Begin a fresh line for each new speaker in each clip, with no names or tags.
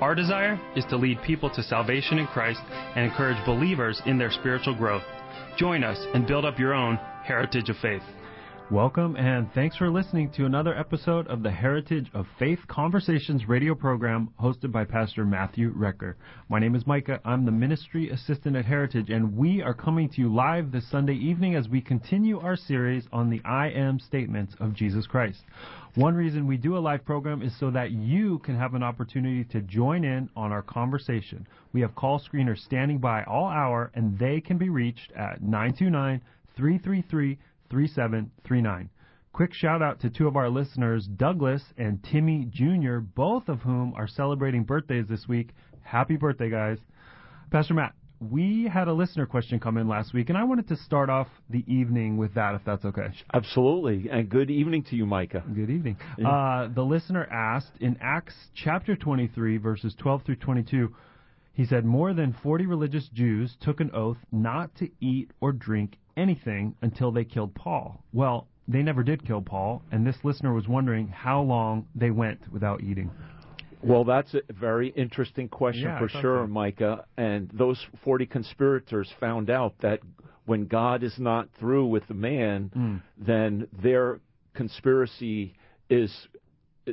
Our desire is to lead people to salvation in Christ and encourage believers in their spiritual growth. Join us and build up your own heritage of faith.
Welcome and thanks for listening to another episode of the Heritage of Faith Conversations radio program hosted by Pastor Matthew Recker. My name is Micah. I'm the ministry assistant at Heritage and we are coming to you live this Sunday evening as we continue our series on the I am statements of Jesus Christ. One reason we do a live program is so that you can have an opportunity to join in on our conversation. We have call screeners standing by all hour and they can be reached at 929 333 3739. Quick shout out to two of our listeners, Douglas and Timmy Jr., both of whom are celebrating birthdays this week. Happy birthday, guys. Pastor Matt, we had a listener question come in last week, and I wanted to start off the evening with that, if that's okay.
Absolutely. And good evening to you, Micah.
Good evening. Yeah. Uh, the listener asked in Acts chapter 23, verses 12 through 22, he said, More than 40 religious Jews took an oath not to eat or drink anything until they killed Paul. Well, they never did kill Paul, and this listener was wondering how long they went without eating.
Well, that's a very interesting question
yeah,
for sure,
so.
Micah. And those 40 conspirators found out that when God is not through with the man,
mm.
then their conspiracy is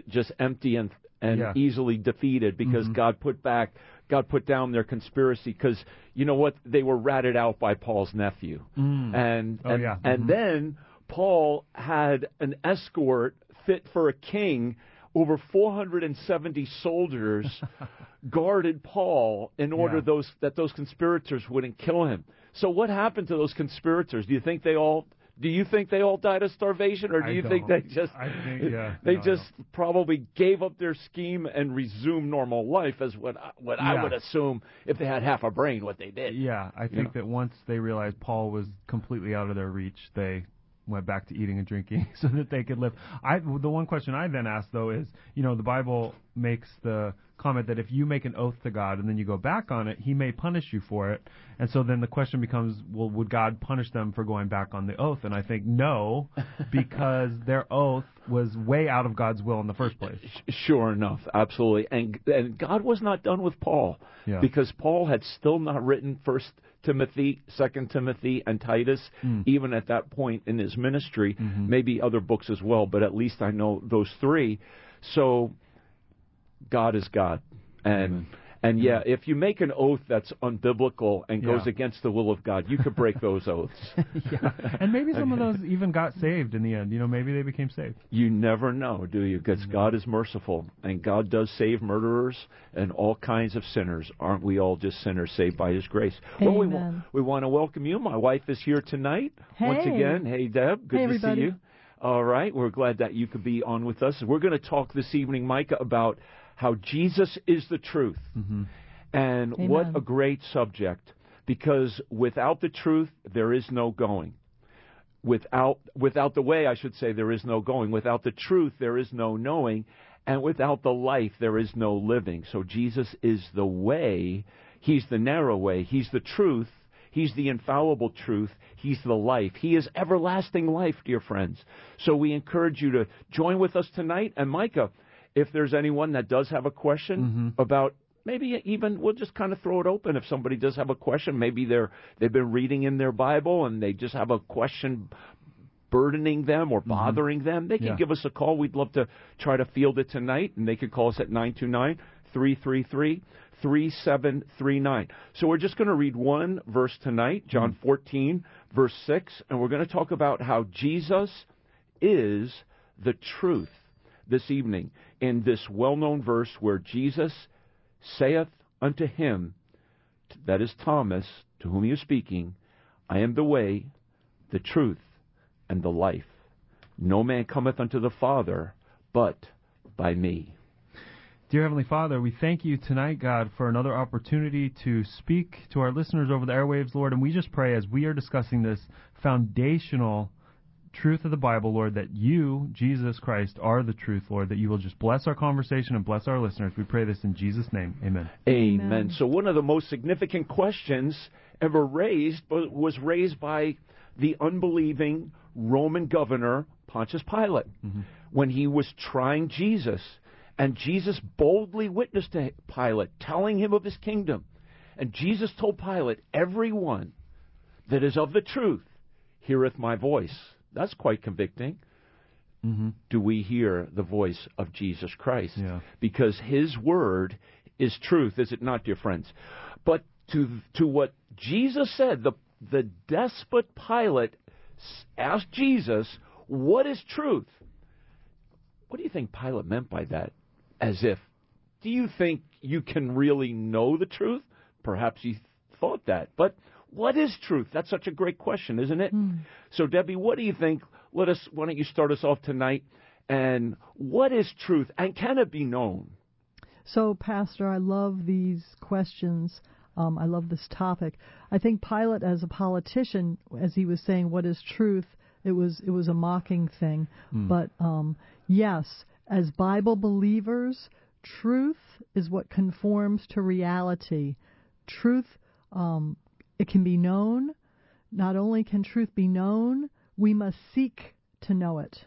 just empty and and
yeah.
easily defeated because
mm-hmm.
God put back God put down their conspiracy because you know what they were ratted out by Paul's nephew
mm.
and
oh,
and,
yeah.
and
mm-hmm.
then Paul had an escort fit for a king over 470 soldiers guarded Paul in order
yeah.
those that those conspirators wouldn't kill him. So what happened to those conspirators? Do you think they all do you think they all died of starvation, or do
I
you think they just
I think, yeah,
they
no,
just probably gave up their scheme and resumed normal life? As what I, what
yeah.
I would assume if they had half a brain, what they did.
Yeah, I think that once they realized Paul was completely out of their reach, they went back to eating and drinking so that they could live. I the one question I then asked though is, you know, the Bible makes the comment that if you make an oath to God and then you go back on it, He may punish you for it. And so then the question becomes, well, would God punish them for going back on the oath? And I think no, because their oath was way out of God's will in the first place.
Sure enough, absolutely. And and God was not done with Paul
yeah.
because Paul had still not written First Timothy, Second Timothy, and Titus,
mm.
even at that point in his ministry.
Mm-hmm.
Maybe other books as well, but at least I know those three. So God is God, and.
Amen.
And yeah, if you make an oath that's unbiblical and goes
yeah.
against the will of God, you could break those oaths.
yeah. And maybe some of those even got saved in the end. You know, maybe they became saved.
You never know, do you? Because
Mm-hmm.
God is merciful, and God does save murderers and all kinds of sinners. Aren't we all just sinners saved by His grace? Well, we, wa- we want to welcome you. My wife is here tonight once again. Hey, Deb. Good
Hey,
to
everybody.
see you. All right, we're glad that you could be on with us. We're going to talk this evening, Micah, about how Jesus is the truth.
Mm-hmm.
And
Amen.
what a great subject because without the truth there is no going. Without without the way I should say there is no going. Without the truth there is no knowing and without the life there is no living. So Jesus is the way, he's the narrow way, he's the truth, he's the infallible truth, he's the life. He is everlasting life, dear friends. So we encourage you to join with us tonight and Micah if there's anyone that does have a question
Mhm.
about maybe even we'll just kind of throw it open. If somebody does have a question maybe they're they've been reading in their bible and they just have a question burdening them or bothering them they can
Yeah.
give us a call. We'd love to try to field it tonight and they could call us at 929-333 3739 so we're just going to read one verse tonight john 14 verse 6 and we're going to talk about how jesus is the truth this evening in this well-known verse where jesus saith unto him, that is Thomas, to whom he is speaking, I am the way, the truth, and the life. No man cometh unto the Father but by me.
Dear Heavenly Father, we thank you tonight, God, for another opportunity to speak to our listeners over the airwaves, Lord. And we just pray as we are discussing this foundational truth of the Bible, Lord, that you, Jesus Christ, are the truth, Lord, that you will just bless our conversation and bless our listeners. We pray this in Jesus' name. Amen.
Amen.
Amen.
So, one of the most significant questions ever raised was raised by the unbelieving Roman governor, Pontius Pilate, mm-hmm. when he was trying Jesus. And Jesus boldly witnessed to Pilate, telling him of his kingdom. And Jesus told Pilate, Everyone that is of the truth heareth my voice. That's quite convicting.
Mm-hmm.
Do we hear the voice of Jesus Christ?
Yeah.
Because his word is truth, is it not, dear friends? But to to what Jesus said, the the despot Pilate asked Jesus, "What is truth?" What do you think Pilate meant by that? As if, do you think you can really know the truth? Perhaps he thought that. But what is truth? That's such a great question, isn't it? So, Debbie, what do you think? Let us. Why don't you start us off tonight? And what is truth? And can it be known?
So, Pastor, I love these questions. Um, I love this topic. I think Pilate, as a politician, as he was saying, "What is truth?" It was it was a mocking thing. But um, yes, as Bible believers, truth is what conforms to reality. Truth, um, it can be known. Not only can truth be known, we must seek to know it.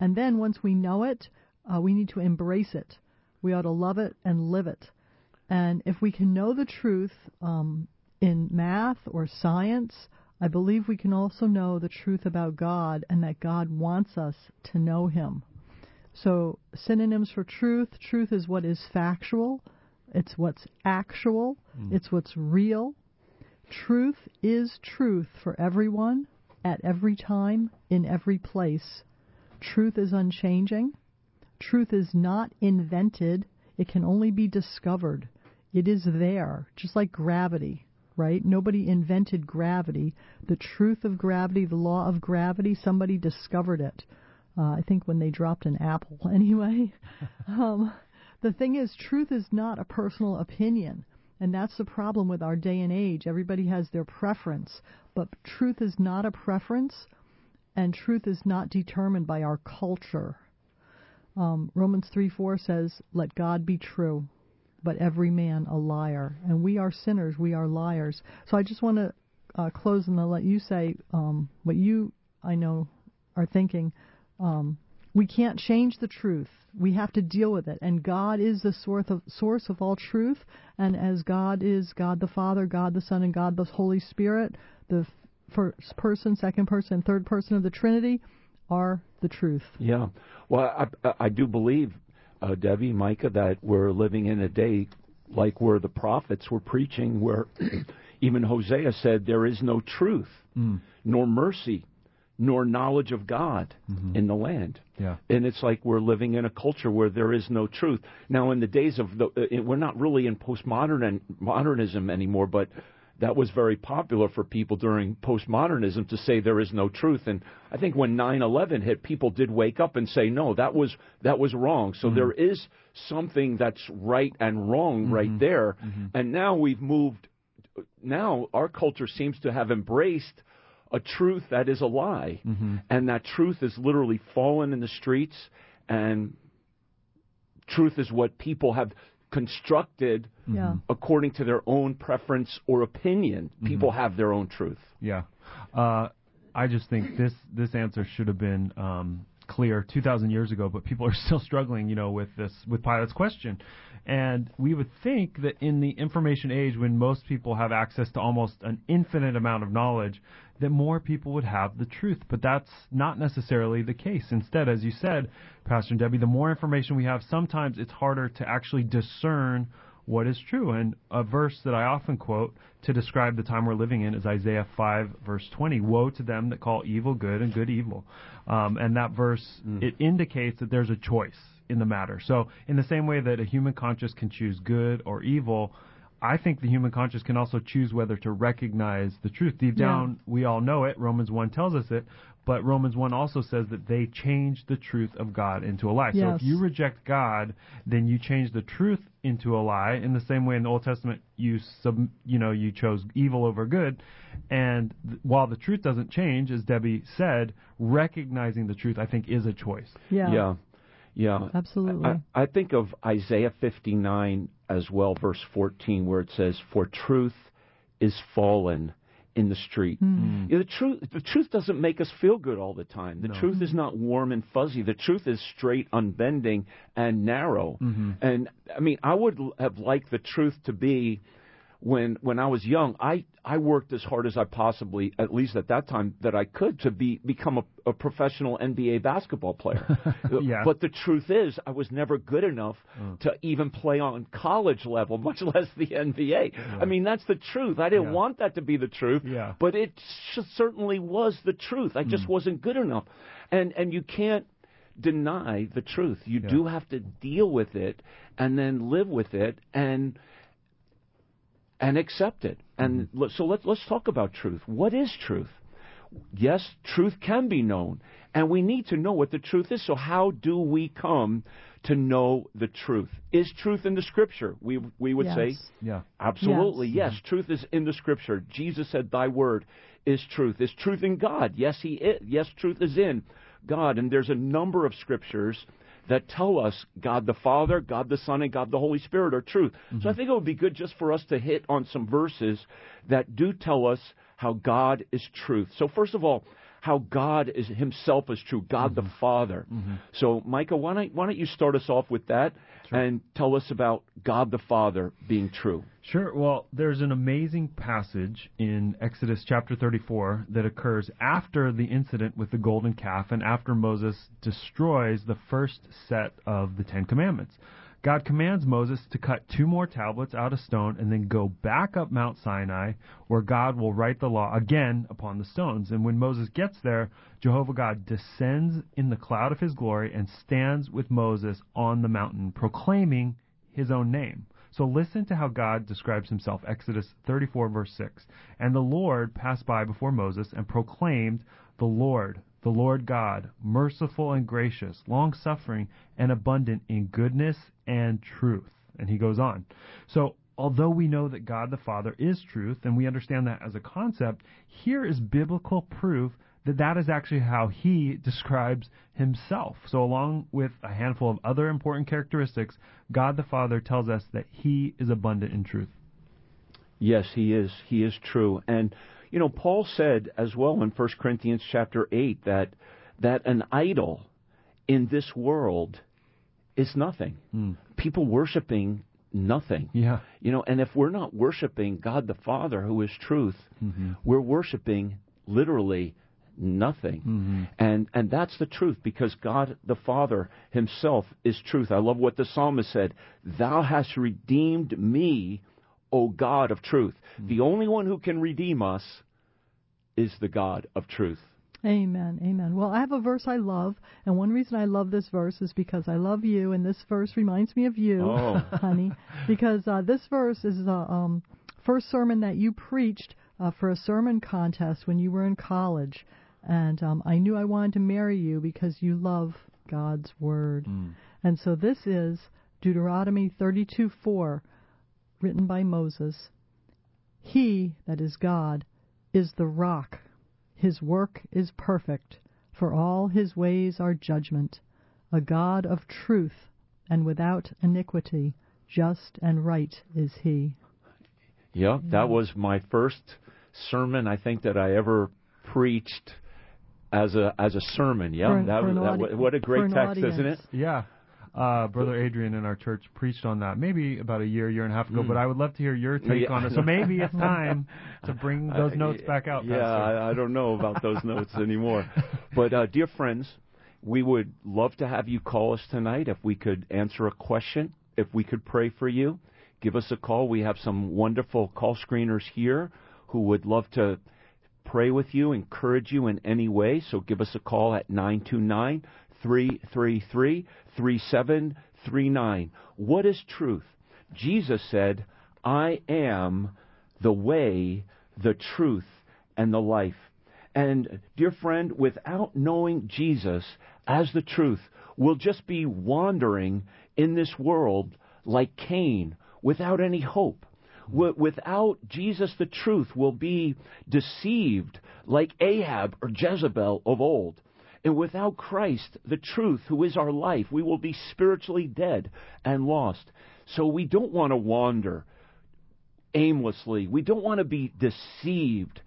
And then once we know it, uh, we need to embrace it. We ought to love it and live it. And if we can know the truth um, in math or science, I believe we can also know the truth about God and that God wants us to know Him. So, synonyms for truth truth is what is factual, it's what's actual, it's what's real. Truth is truth for everyone, at every time, in every place. Truth is unchanging. Truth is not invented, it can only be discovered. It is there, just like gravity, right? Nobody invented gravity. The truth of gravity, the law of gravity, somebody discovered it. Uh, I think when they dropped an apple, anyway. um, the thing is, truth is not a personal opinion. And that's the problem with our day and age. Everybody has their preference. But truth is not a preference, and truth is not determined by our culture. Um, Romans 3 4 says, Let God be true, but every man a liar. And we are sinners, we are liars. So I just want to uh, close and I'll let you say um, what you, I know, are thinking. Um, we can't change the truth. We have to deal with it. And God is the source of, source of all truth. And as God is God the Father, God the Son, and God the Holy Spirit, the first person, second person, third person of the Trinity are the truth.
Yeah. Well, I, I do believe, uh, Debbie, Micah, that we're living in a day like where the prophets were preaching, where even Hosea said, There is no truth, nor mercy, nor knowledge of God mm-hmm. in the land.
Yeah.
And it's like we're living in a culture where there is no truth. Now, in the days of the, uh, we're not really in postmodern and modernism anymore, but that was very popular for people during postmodernism to say there is no truth. And I think when 9/11 hit, people did wake up and say, no, that was that was wrong. So mm-hmm. there is something that's right and wrong mm-hmm. right there. And now we've moved. Uh, now our culture seems to have embraced a truth that is a lie, and that truth is literally fallen in the streets, and truth is what people have constructed
Yeah.
according to their own preference or opinion. People have their own truth.
Yeah. Uh, I just think this this answer should have been um, clear 2,000 years ago, but people are still struggling, you know, with this with Pilate's question. And we would think that in the information age, when most people have access to almost an infinite amount of knowledge, that more people would have the truth. But that's not necessarily the case. Instead, as you said, Pastor Debbie, the more information we have, sometimes it's harder to actually discern what is true. And a verse that I often quote to describe the time we're living in is Isaiah 5, verse 20. Woe to them that call evil good and good evil. Um, and that verse, it indicates that there's a choice in the matter. So, in the same way that a human conscience can choose good or evil, I think the human conscience can also choose whether to recognize the truth. Deep down, we all know it. Romans 1 tells us it. But Romans 1 also says that they change the truth of God into a lie. So if you reject God, then you change the truth into a lie. In the same way in the Old Testament, you sub, you know, you chose evil over good. And th- while the truth doesn't change, as Debbie said, recognizing the truth, I think, is a choice.
Yeah.
Yeah. Yeah.
Absolutely.
I, I think of Isaiah 59 as well, verse 14, where it says, For truth is fallen in the street.
Hmm. hmm.
Yeah, the truth the truth doesn't make us feel good all the time. The truth is hmm. not warm and fuzzy. The truth is straight, unbending, and narrow. Mm-hmm. And I mean, I would have liked the truth to be when when I was young, I I worked as hard as I possibly, at least at that time, that I could to be become a, a professional NBA basketball player.
Yeah.
But the truth is, I was never good enough mm. to even play on college level, much less the NBA. I mean, that's the truth. I didn't
Yeah.
want that to be the truth,
Yeah.
but it sh- certainly was the truth. I just mm. wasn't good enough, and and you can't deny the truth. You
Yeah.
do have to deal with it and then live with it and and accept it. And mm-hmm. l- so let's let's talk about truth. What is truth? Yes, truth can be known, and we need to know what the truth is. So how do we come to know the truth? Is truth in the scripture? We we would say
Yeah.
Absolutely, yes. Mm-hmm. Truth is in the Scripture. Jesus said, "Thy word is truth." Is truth in God? Yes, He is. Yes, truth is in God. And there's a number of scriptures that tell us God the Father, God the Son, and God the Holy Spirit are truth. So mm-hmm. I think it would be good just for us to hit on some verses that do tell us how God is truth. So first of all, how God is Himself is true. God the mm-hmm. Father. Mm-hmm. So Micah, why don't why don't you start us off with that and tell us about God the Father being true?
Sure. Well, there's an amazing passage in Exodus chapter 34 that occurs after the incident with the golden calf and after Moses destroys the first set of the Ten Commandments. God commands Moses to cut two more tablets out of stone and then go back up Mount Sinai where God will write the law again upon the stones. And when Moses gets there, Jehovah God descends in the cloud of his glory and stands with Moses on the mountain proclaiming his own name. So listen to how God describes himself. Exodus 34 verse 6. And the Lord passed by before Moses and proclaimed, The Lord, the Lord God, merciful and gracious, long suffering and abundant in goodness and truth. And he goes on. So although we know that God the Father is truth and we understand that as a concept, here is biblical proof that that is actually how he describes himself. So, along with a handful of other important characteristics, God the Father tells us that he is abundant in truth.
Yes, he is. He is true. And you know, Paul said as well in 1 Corinthians chapter 8 that that an idol in this world is nothing. Hmm. People worshiping nothing.
Yeah.
You know, and if we're not worshiping God the Father who is truth, mm-hmm. we're worshiping literally nothing. Mm-hmm. And and that's the truth because God the Father himself is truth. I love what the psalmist said, "Thou hast redeemed me, O God of truth." Hmm. The only one who can redeem us is the God of truth.
Amen. Amen. Well, I have a verse I love, and one reason I love this verse is because I love you, and this verse reminds me of you,
Oh.
honey. Because uh, this verse is the um, first sermon that you preached uh, for a sermon contest when you were in college, and um, I knew I wanted to marry you because you love God's word. And so this is Deuteronomy 32:4, written by Moses. He, that is God, is the rock. His work is perfect, for all his ways are judgment. A God of truth and without iniquity, just and right is he.
Yeah, that was my first sermon I think that I ever preached as a as a sermon. Yeah,
For an-
that,
for an
that
audi-
what a great
an
text, isn't it?
Yeah. Uh, Brother Adrian in our church preached on that maybe about a year, year and a half ago, but I would love to hear your take
Yeah.
on it. So maybe it's time to bring those
Uh,
notes back out,
Yeah, I, I don't know about those notes anymore. But uh, dear friends, we would love to have you call us tonight if we could answer a question, if we could pray for you. Give us a call. We have some wonderful call screeners here who would love to pray with you, encourage you in any way. So give us a call at 929 333 3739. What is truth? Jesus said, I am the way, the truth, and the life. And, dear friend, without knowing Jesus as the truth, we'll just be wandering in this world like Cain without any hope. Without Jesus the truth, we'll be deceived like Ahab or Jezebel of old. And without Christ, the truth, who is our life, we will be spiritually dead and lost. So we don't want to wander aimlessly. We don't want to be deceived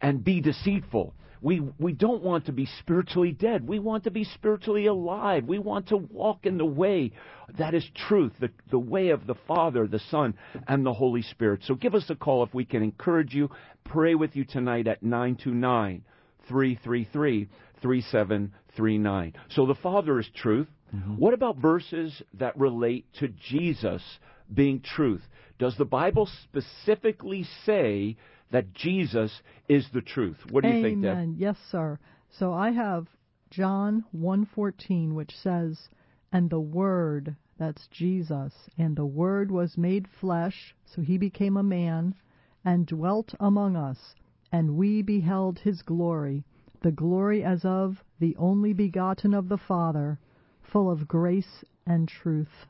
and be deceitful. We, we don't want to be spiritually dead. We want to be spiritually alive. We want to walk in the way that is truth, the, the way of the Father, the Son, and the Holy Spirit. So give us a call if we can encourage you, pray with you tonight at 929 333 3739. So the Father is truth. Mm-hmm. What about verses that relate to Jesus being truth? Does the Bible specifically say that Jesus is the truth. What do you
Amen.
think, Deb?
Yes, sir. So I have John 1:14 which says, "And the word, that's Jesus, and the word was made flesh, so he became a man and dwelt among us, and we beheld his glory, the glory as of the only begotten of the Father, full of grace and truth."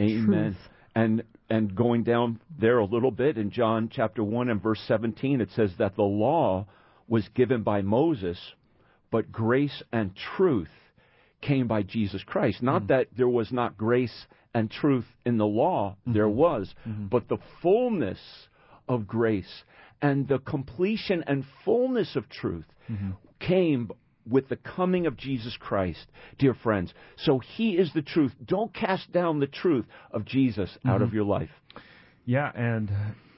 Amen.
Truth.
And and going down there a little bit in John chapter 1 and verse 17, it says that the law was given by Moses, but grace and truth came by Jesus Christ. Not mm that there was not grace and truth in the law, mm-hmm. there was, mm-hmm. but the fullness of grace and the completion and fullness of truth mm-hmm. Came with the coming of Jesus Christ, dear friends. So he is the truth. Don't cast down the truth of Jesus out mm-hmm. of your life.
Yeah, and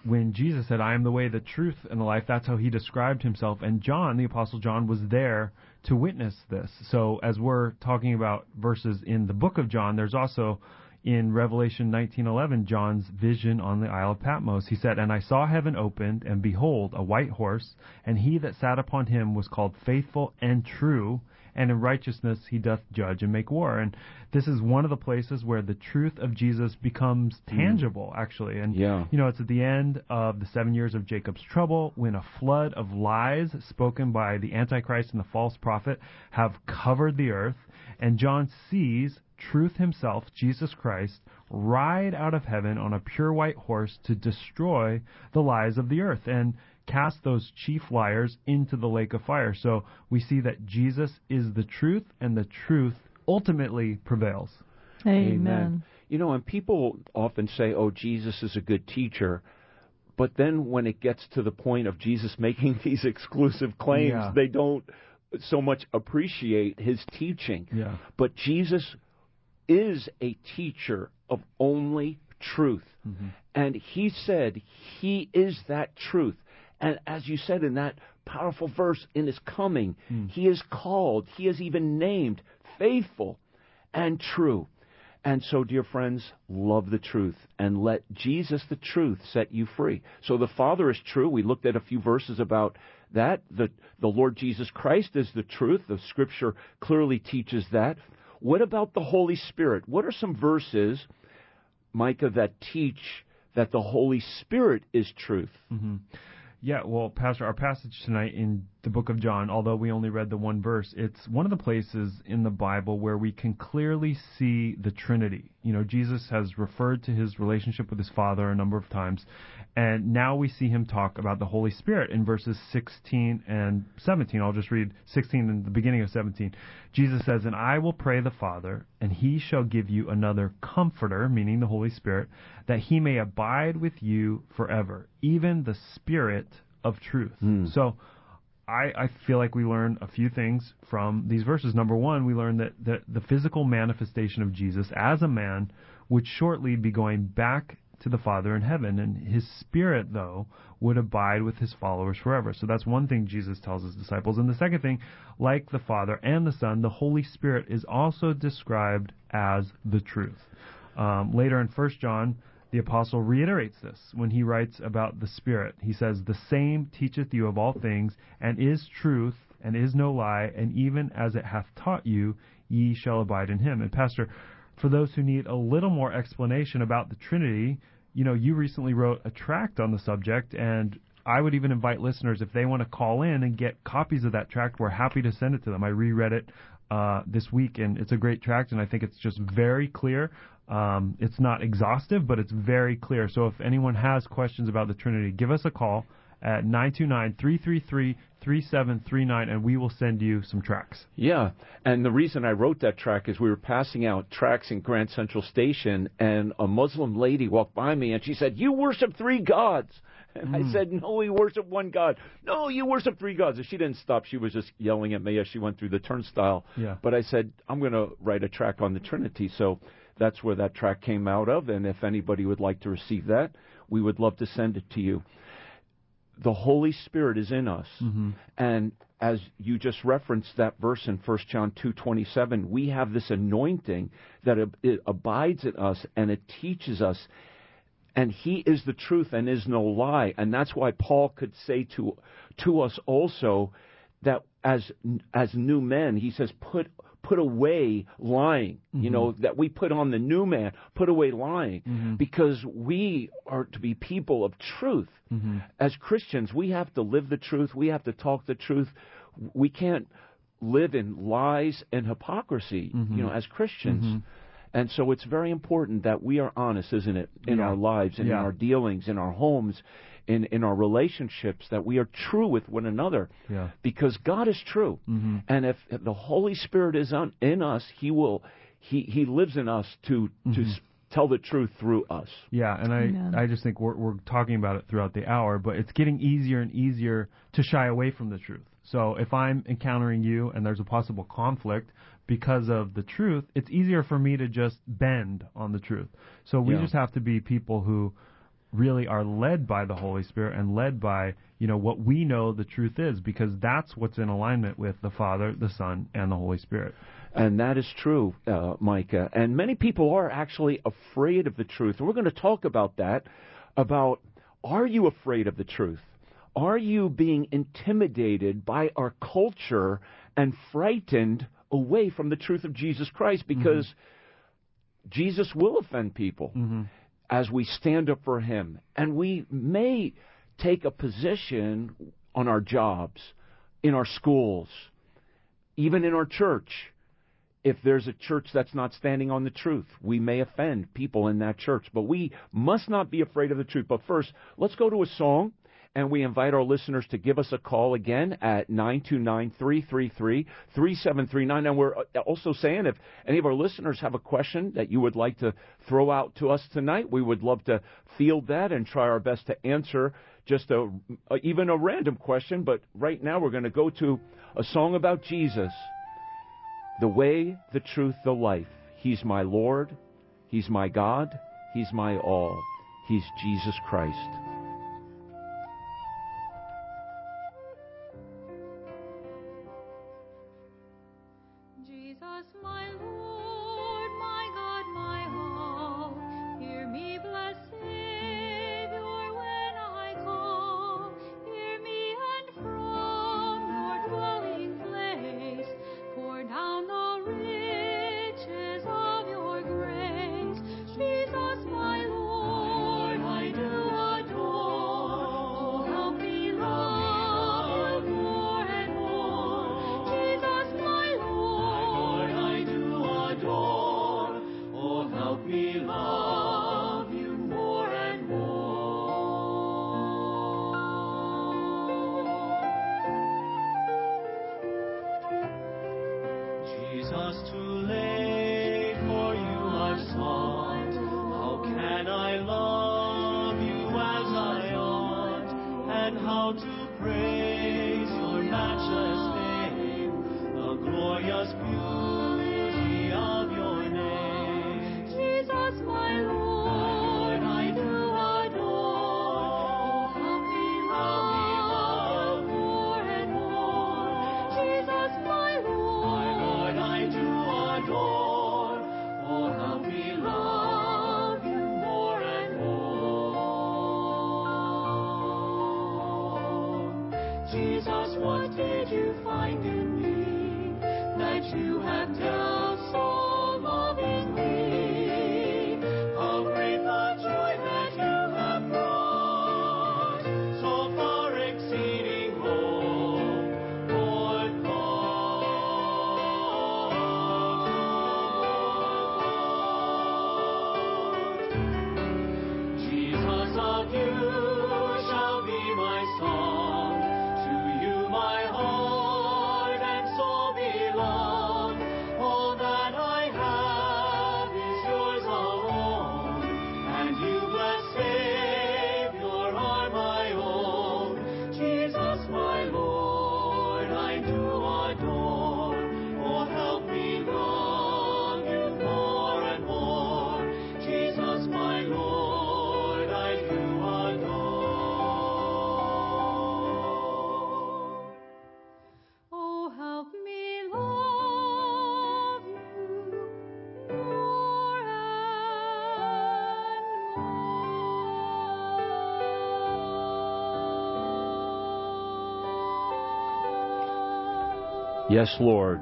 when Jesus said, I am the way, the truth, and the life, that's how he described himself. And John, the Apostle John, was there to witness this. So as we're talking about verses in the book of John, there's also in Revelation 19:11 John's vision on the Isle of Patmos. He said, "And I saw heaven opened, and behold, a white horse, and he that sat upon him was called faithful and true, and in righteousness he doth judge and make war." And this is one of the places where the truth of Jesus becomes mm. tangible, mm. actually. And
yeah.
you know, it's at the end of the seven years of Jacob's trouble when a flood of lies spoken by the Antichrist and the false prophet have covered the earth, and John sees truth himself, Jesus Christ, ride out of heaven on a pure white horse to destroy the lies of the earth and cast those chief liars into the lake of fire. So we see that Jesus is the truth and the truth ultimately prevails.
Amen.
Amen. You know, and people often say, oh, Jesus is a good teacher. But then when it gets to the point of Jesus making these exclusive claims, yeah. they don't so much appreciate his teaching.
Yeah.
But Jesus is a teacher of only truth. Mm-hmm. And he said he is that truth. And as you said in that powerful verse, in his coming, mm. he is called, he is even named faithful and true. And so, dear friends, love the truth and let Jesus, the truth, set you free. So the Father is true. We looked at a few verses about that. The, the Lord Jesus Christ is the truth. The Scripture clearly teaches that. What about the Holy Spirit? What are some verses, Micah, that teach that the Holy Spirit is truth?
Mm-hmm. Yeah, well, Pastor, our passage tonight in the book of John, although we only read the one verse, it's one of the places in the Bible where we can clearly see the Trinity. You know, Jesus has referred to his relationship with his Father a number of times, and now we see him talk about the Holy Spirit in verses 16 and 17. I'll just read 16 and the beginning of 17. Jesus says, And I will pray the Father, and he shall give you another comforter, meaning the Holy Spirit, that he may abide with you forever, even the Spirit of truth. Mm. So, I, I feel like we learn a few things from these verses. Number one, we learn that, that the physical manifestation of Jesus as a man would shortly be going back to the Father in heaven, and his Spirit, though, would abide with his followers forever. So that's one thing Jesus tells his disciples. And the second thing, like the Father and the Son, the Holy Spirit is also described as the truth. Um, later in 1 John, the apostle reiterates this when he writes about the Spirit. He says, The same teacheth you of all things, and is truth, and is no lie, and even as it hath taught you, ye shall abide in him. And Pastor, for those who need a little more explanation about the Trinity, you know, you recently wrote a tract on the subject, and I would even invite listeners if they want to call in and get copies of that tract. We're happy to send it to them. I reread it uh, this week, and it's a great tract, and I think it's just very clear. Um, it's not exhaustive, but it's very clear. So if anyone has questions about the Trinity, give us a call at 929-333-3739 and we will send you some tracks.
Yeah, and the reason I wrote that track is we were passing out tracks in Grand Central Station and a Muslim lady walked by me and she said, "You worship three gods." And mm. I said, "No, we worship one God." "No, you worship three gods." And she didn't stop. She was just yelling at me as she went through the turnstile.
Yeah.
But I said, "I'm going to write a track on the Trinity." So that's where that track came out of and if anybody would like to receive that, we would love to send it to you the Holy Spirit is in us.
Mm-hmm.
And as you just referenced that verse in 1 John 2:27, we have this anointing that it abides in us and it teaches us and he is the truth and is no lie. And that's why Paul could say to to us also that as as new men, he says put put away lying.
Mm-hmm.
You know, that we put on the new man, put away lying,
mm-hmm.
because we are to be people of truth.
Mm-hmm.
As Christians, we have to live the truth, we have to talk the truth. We can't live in lies and hypocrisy,
mm-hmm.
you know, as Christians.
Mm-hmm.
And so it's very important that we are honest, isn't it, in
yeah.
our lives and
yeah.
in our dealings, in our homes, in, in our relationships, that we are true with one another.
Yeah.
Because God is true.
Mm-hmm.
And if the Holy Spirit is on, in us, He will, He, he lives in us to, to
Mhm.
tell the truth through us.
Yeah, and I
Amen.
I just think we're we're talking about it throughout the hour, but it's getting easier and easier to shy away from the truth. So if I'm encountering you and there's a possible conflict because of the truth, it's easier for me to just bend on the truth. So we
Yeah.
just have to be people who really are led by the Holy Spirit and led by, you know, what we know the truth is because that's what's in alignment with the Father, the Son, and the Holy Spirit.
And that is true, uh, Micah. And many people are actually afraid of the truth. And we're going to talk about that. About are you afraid of the truth? Are you being intimidated by our culture and frightened away from the truth of Jesus Christ? Because Jesus will offend people
Mm-hmm.
As we stand up for Him. And we may take a position on our jobs, in our schools, even in our church. If there's a church that's not standing on the truth, we may offend people in that church. But we must not be afraid of the truth. But first, let's go to a song. And we invite our listeners to give us a call again at 929-333-3739. And we're uh, also saying if any of our listeners have a question that you would like to throw out to us tonight, we would love to field that and try our best to answer just a, a even a random question. But right now we're going to go to a song about Jesus. The way, the truth, the life. He's my Lord. He's my God. He's my all. He's Jesus Christ.
Jesus, what did you find in me that you have dealt
Yes, Lord.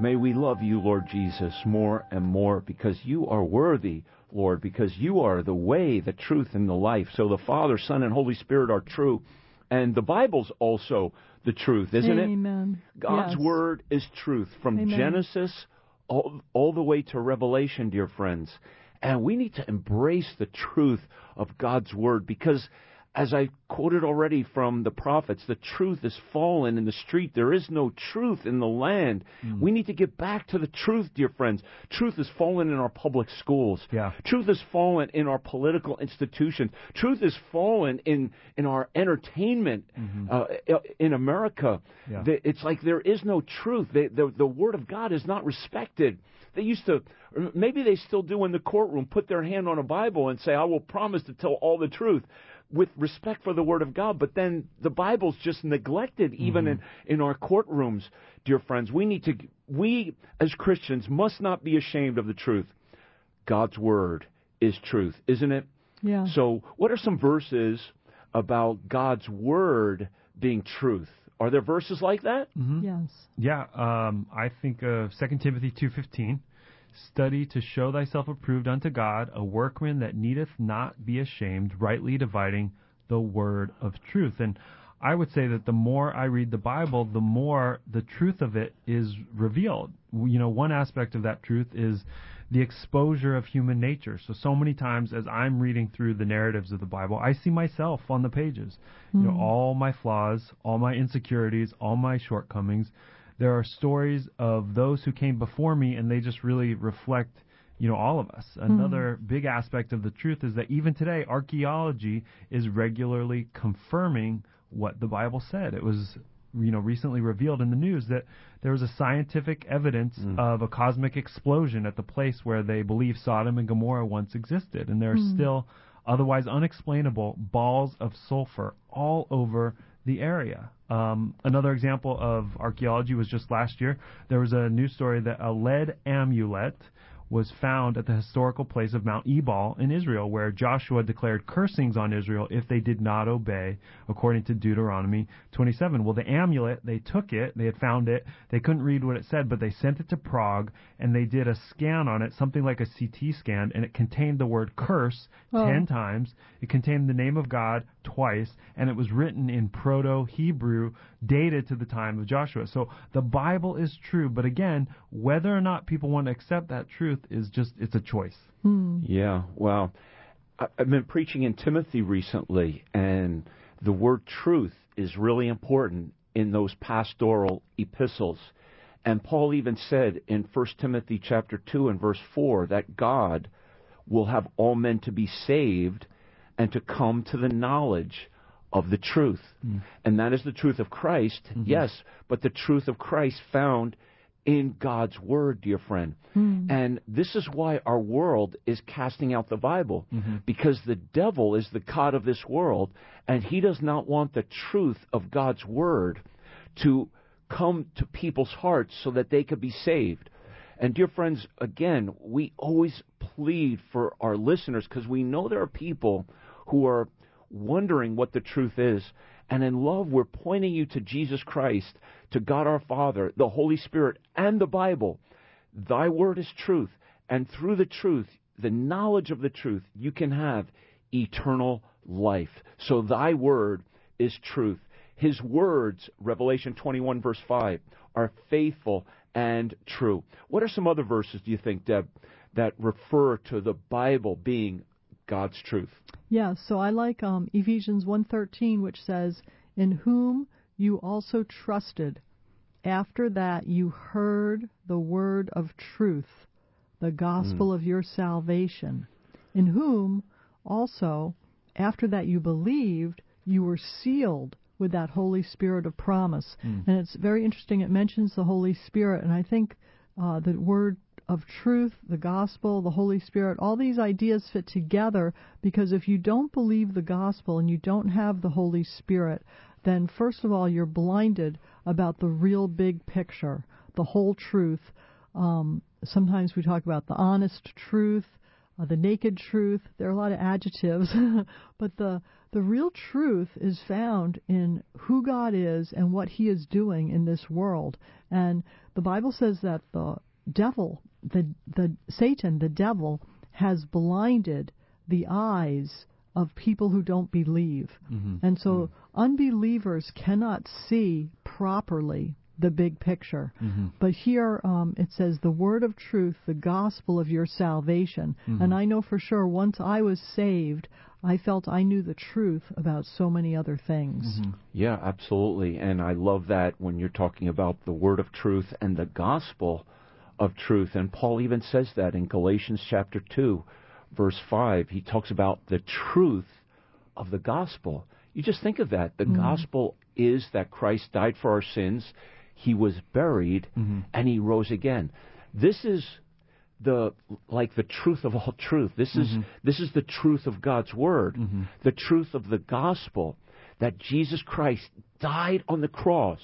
May we love you, Lord Jesus, more and more because you are worthy, Lord, because you are the way, the truth, and the life. So the Father, Son, and Holy Spirit are true. And the Bible's also the truth, isn't it?
Amen.
God's
Yes.
word is truth from
Amen.
Genesis all, all the way to Revelation, dear friends. And we need to embrace the truth of God's word because, as I quoted already from the prophets, the truth is fallen in the street. There is no truth in the land.
Mm.
We need to get back to the truth, dear friends. Truth is fallen in our public schools.
Yeah.
Truth is fallen in our political institutions. Truth is fallen in, in our entertainment uh, in America.
Mm-hmm. Yeah.
It's like there is no truth. They, the, the Word of God is not respected. They used to, maybe they still do in the courtroom, put their hand on a Bible and say, I will promise to tell all the truth with respect for the Word of God. But then the Bible's just neglected even in, mm-hmm. in our courtrooms, dear friends. We need to, we as Christians must not be ashamed of the truth. God's Word is truth, isn't it?
Yeah.
So, what are some verses about God's Word being truth? Are there verses like that? Mm-hmm.
Yes.
Yeah, um, I think uh, of 2 Timothy 2.15. Study to show thyself approved unto God, a workman that needeth not be ashamed, rightly dividing the word of truth. And I would say that the more I read the Bible, the more the truth of it is revealed. You know, one aspect of that truth is the exposure of human nature. So, so many times as I'm reading through the narratives of the Bible, I see myself on the pages. You know, hmm. all my flaws, all my insecurities, all my shortcomings. There are stories of those who came before me, and they just really reflect, you know, all of us. Hmm. Another big aspect of the truth is that even today, archaeology is regularly confirming what the Bible said. It was, you know, recently revealed in the news that there was a scientific evidence hmm. of a cosmic explosion at the place where they believe Sodom and Gomorrah once existed, and there are hmm. still otherwise unexplainable balls of sulfur all over the area. Um, another example of archaeology was just last year. There was a news story that a lead amulet was found at the historical place of Mount Ebal in Israel, where Joshua declared cursings on Israel if they did not obey, according to Deuteronomy 27. Well, the amulet, they took it, they had found it, they couldn't read what it said, but they sent it to Prague, and they did a scan on it, something like a CT scan, and it contained the word curse
Oh.
10 times. It contained the name of God twice, and it was written in Proto Hebrew, dated to the time of Joshua. So the Bible is true, but again, whether or not people want to accept that truth is just, it's a choice. Hmm.
Yeah, wow. I- I've been preaching in Timothy recently, and the word truth is really important in those pastoral epistles. And Paul even said in 1 Timothy chapter 2 and verse 4 that God will have all men to be saved and to come to the knowledge of the truth. Mm. And that is the truth of Christ, mm-hmm. yes, but the truth of Christ found in God's Word, dear friend. Mm. And this is why our world is casting out the Bible, mm-hmm. because the devil is the God of this world, and he does not want the truth of God's Word to come to people's hearts so that they could be saved. And, dear friends, again, we always plead for our listeners because we know there are people who are wondering what the truth is. And in love, we're pointing you to Jesus Christ, to God our Father, the Holy Spirit, and the Bible. Thy word is truth. And through the truth, the knowledge of the truth, you can have eternal life. So thy word is truth. His words, Revelation 21, verse 5, are faithful and true. What are some other verses, do you think, Deb, that refer to the Bible being God's truth?
Yeah, so I like um, Ephesians 1:13 which says, "In whom you also trusted after that you heard the word of truth, the gospel of your salvation, in whom also after that you believed, you were sealed with that Holy Spirit of promise." And it's very interesting it mentions the Holy Spirit and I think uh, the word of truth, the gospel, the Holy Spirit, all these ideas fit together because if you don't believe the gospel and you don't have the Holy Spirit, then first of all, you're blinded about the real big picture, the whole truth. Um, sometimes we talk about the honest truth, uh, the naked truth. There are a lot of adjectives, but the The real truth is found in who God is and what He is doing in this world. And the Bible says that the devil, the the Satan, the devil, has blinded the eyes of people who don't believe.
Mm-hmm.
And so unbelievers cannot see properly the big picture.
Mm-hmm.
But here um, it says the word of truth, the gospel of your salvation.
Mm-hmm.
And I know for sure once I was saved, I felt I knew the truth about so many other things.
Mm-hmm.
Yeah, absolutely. And I love that when you're talking about the word of truth and the gospel of truth. And Paul even says that in Galatians chapter 2, verse 5. He talks about the truth of the gospel. You just think of that. The mm-hmm. gospel is that Christ died for our sins, he was buried, mm-hmm. and he rose again. This is the like the truth of all truth. This is mm-hmm. this is the truth of God's word, the truth of the gospel that Jesus Christ died on the cross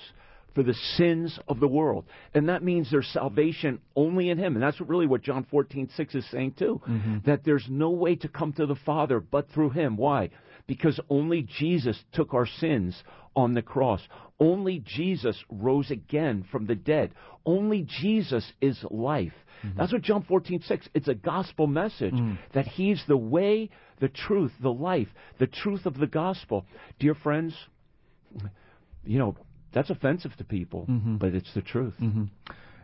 for the sins of the world. And that means there's salvation only in him. And that's really what John 14:6 is saying too. Mm-hmm. That there's no way to come to the Father but through him. Why? Because only Jesus took our sins on the cross. Only Jesus rose again from the dead. Only Jesus is life. Mm-hmm. That's what John 14:6. It's a gospel message mm. that he's the way, the truth, the life, the truth of the gospel. Dear friends, you know, that's offensive to people, but it's the truth.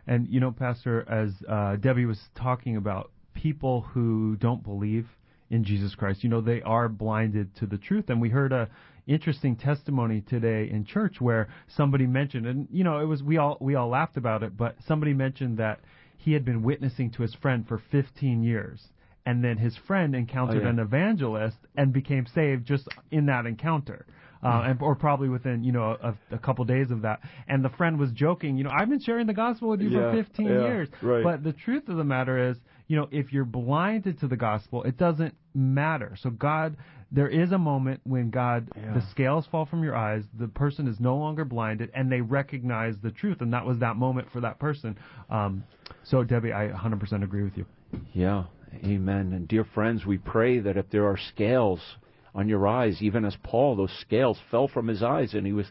And you know, Pastor, as uh, Debbie was talking about people who don't believe in Jesus Christ, you know, they are blinded to the truth. And we heard a interesting testimony today in church where somebody mentioned, and you know, it was we all we all laughed about it, but somebody mentioned that he had been witnessing to his friend for 15 years. And then his friend encountered
Oh, yeah.
an evangelist and became saved just in that encounter. Uh, and, or probably within you know a, a couple days of that, and the friend was joking. You know, I've been sharing the gospel with you
Yeah,
for 15
yeah,
years,
right.
but the truth of the matter is, you know, if you're blinded to the gospel, it doesn't matter. So God, there is a moment when God,
Yeah.
the scales fall from your eyes, the person is no longer blinded, and they recognize the truth, and that was that moment for that person. Um, so Debbie, I 100% agree with you.
Yeah, amen. And dear friends, we pray that if there are scales on your eyes, even as Paul, those scales fell from his eyes and he was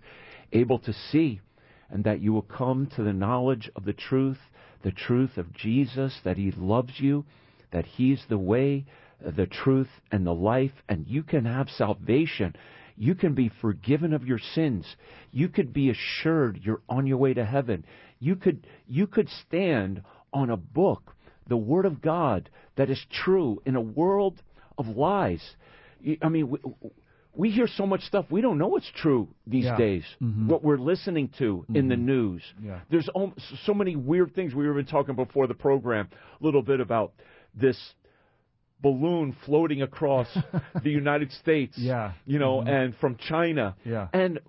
able to see, and that you will come to the knowledge of the truth, the truth of Jesus, that he loves you, that he's the way, the truth, and the life, and you can have salvation. You can be forgiven of your sins. You could be assured you're on your way to heaven. You could you could stand on a book, the Word of God, that is true in a world of lies. I mean, we, we hear so much stuff we don't know what's true these
Yeah.
days.
Mhm.
What we're listening to in the news.
Yeah.
There's so many weird things. We were even talking before the program a little bit about this balloon floating across the United States.
Yeah.
You know,
Mhm.
and from China.
Yeah.
And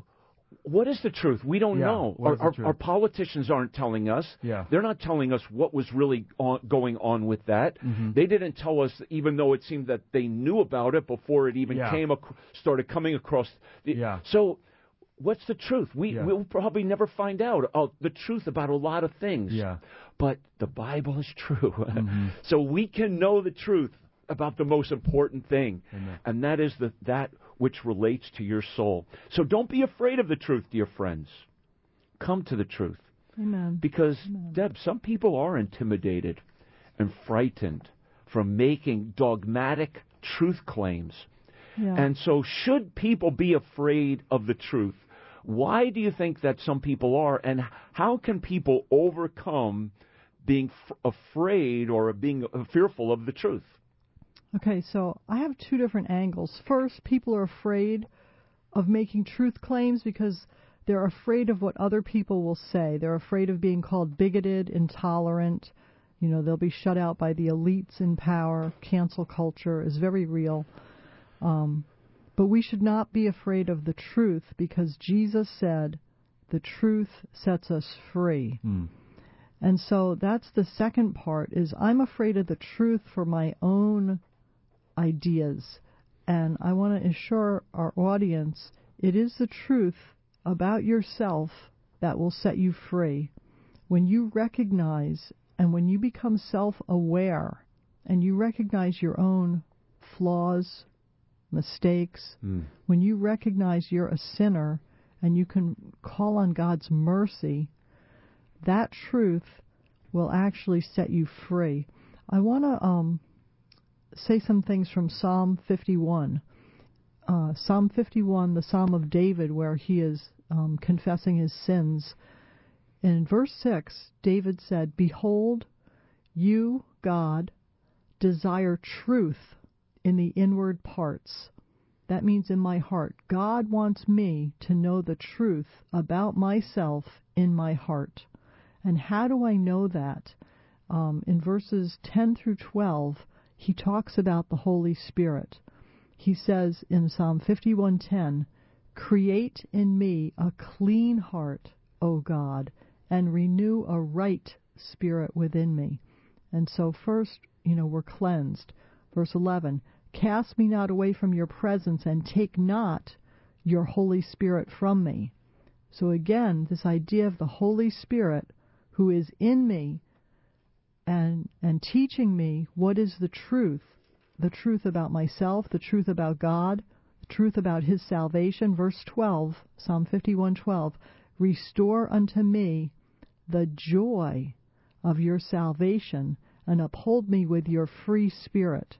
what is the truth? We don't
Yeah,
know. Our, our, our politicians aren't telling us.
Yeah.
They're not telling us what was really on, going on with that.
Mhm.
They didn't tell us, even though it seemed that they knew about it before it even
Yeah.
came ac- started coming across. The,
Yeah.
So, what's the truth? We
Yeah.
we'll probably never find out uh, the truth about a lot of things.
Yeah.
But the Bible is true,
Mhm.
so we can know the truth about the most important thing,
Amen.
and that is the, that which relates to your soul. So don't be afraid of the truth, dear friends. Come to the truth.
Amen.
Because,
Amen.
Deb, some people are intimidated and frightened from making dogmatic truth claims.
Yeah.
And so, should people be afraid of the truth? Why do you think that some people are? And how can people overcome being f- afraid or being fearful of the truth?
Okay, so I have two different angles. First, people are afraid of making truth claims because they're afraid of what other people will say. They're afraid of being called bigoted, intolerant. You know, they'll be shut out by the elites in power. Cancel culture is very real. Um, but we should not be afraid of the truth because Jesus said, the truth sets us free.
Mm.
And so that's the second part is I'm afraid of the truth for my own ideas. And I want to assure our audience it is the truth about yourself that will set you free. When you recognize and when you become self aware and you recognize your own flaws, mistakes,
Mm.
when you recognize you're a sinner and you can call on God's mercy, that truth will actually set you free. I want to um, say some things from Psalm 51. Uh, Psalm 51, the Psalm of David, where he is um, confessing his sins. In verse 6, David said, Behold, you, God, desire truth in the inward parts. That means in my heart. God wants me to know the truth about myself in my heart. And how do I know that? Um, in verses 10 through 12, he talks about the Holy Spirit. He says in Psalm 51:10, "Create in me a clean heart, O God, and renew a right spirit within me." And so first, you know, we're cleansed. Verse 11, "Cast me not away from your presence and take not your Holy Spirit from me." So again, this idea of the Holy Spirit who is in me and and teaching me what is the truth, the truth about myself, the truth about God, the truth about his salvation. Verse 12, Psalm 51:12, "Restore unto me the joy of your salvation and uphold me with your free spirit."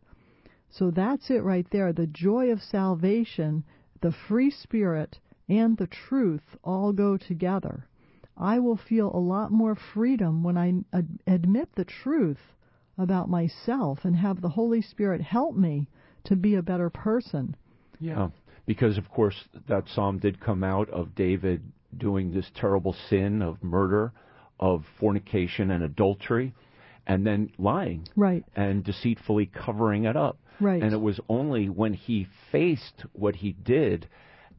So that's it right there. The joy of salvation, the free spirit, and the truth all go together. I will feel a lot more freedom when I ad- admit the truth about myself and have the Holy Spirit help me to be a better person.
Yeah, um, because of course that psalm did come out of David doing this terrible sin of murder, of fornication and adultery, and then lying
Right,
and deceitfully covering it up.
right.
And it was only when he faced what he did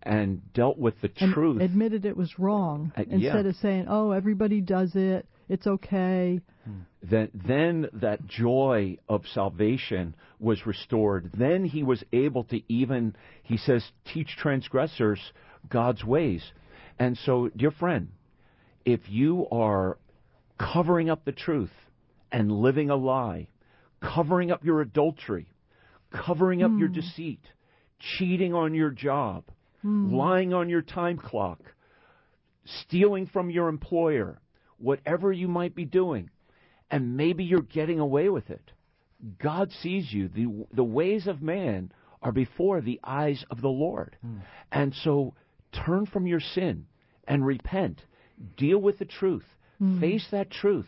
and dealt with the
and
truth.
admitted it was wrong
Uh, yeah.
instead of saying, "Oh, everybody does it. It's okay."
then then that joy of salvation was restored then he was able to even he says teach transgressors God's ways and so dear friend if you are covering up the truth and living a lie covering up your adultery covering up your deceit cheating on your job Hmm. lying on your time clock stealing from your employer whatever you might be doing and maybe you're getting away with it. God sees you. The, the ways of man are before the eyes of the Lord. Hmm. And so turn from your sin and repent. Deal with the truth. Hmm. Face that truth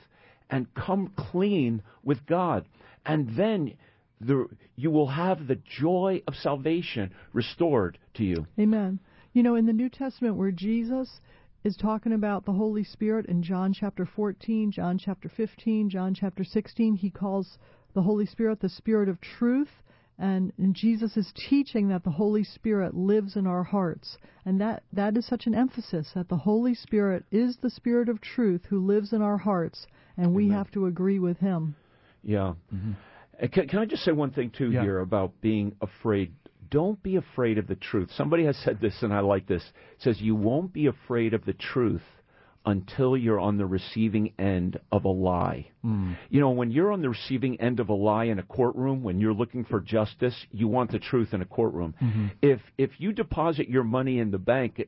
and come clean with God. And then the, you will have the joy of salvation restored to you.
Amen. You know, in the New Testament, where Jesus is talking about the Holy Spirit in John chapter 14, John chapter 15, John chapter 16, he calls the Holy Spirit the Spirit of truth. And, and Jesus is teaching that the Holy Spirit lives in our hearts. And that, that is such an emphasis that the Holy Spirit is the Spirit of truth who lives in our hearts, and we
Amen.
have to agree with him.
Yeah. Uh, Uh, can, can I just say one thing too
Yeah.
here about being afraid? Don't be afraid of the truth. Somebody has said this, and I like this. It says you won't be afraid of the truth until you're on the receiving end of a lie. Hmm. You know, when you're on the receiving end of a lie in a courtroom, when you're looking for justice, you want the truth in a courtroom. Mm-hmm. If if you deposit your money in the bank,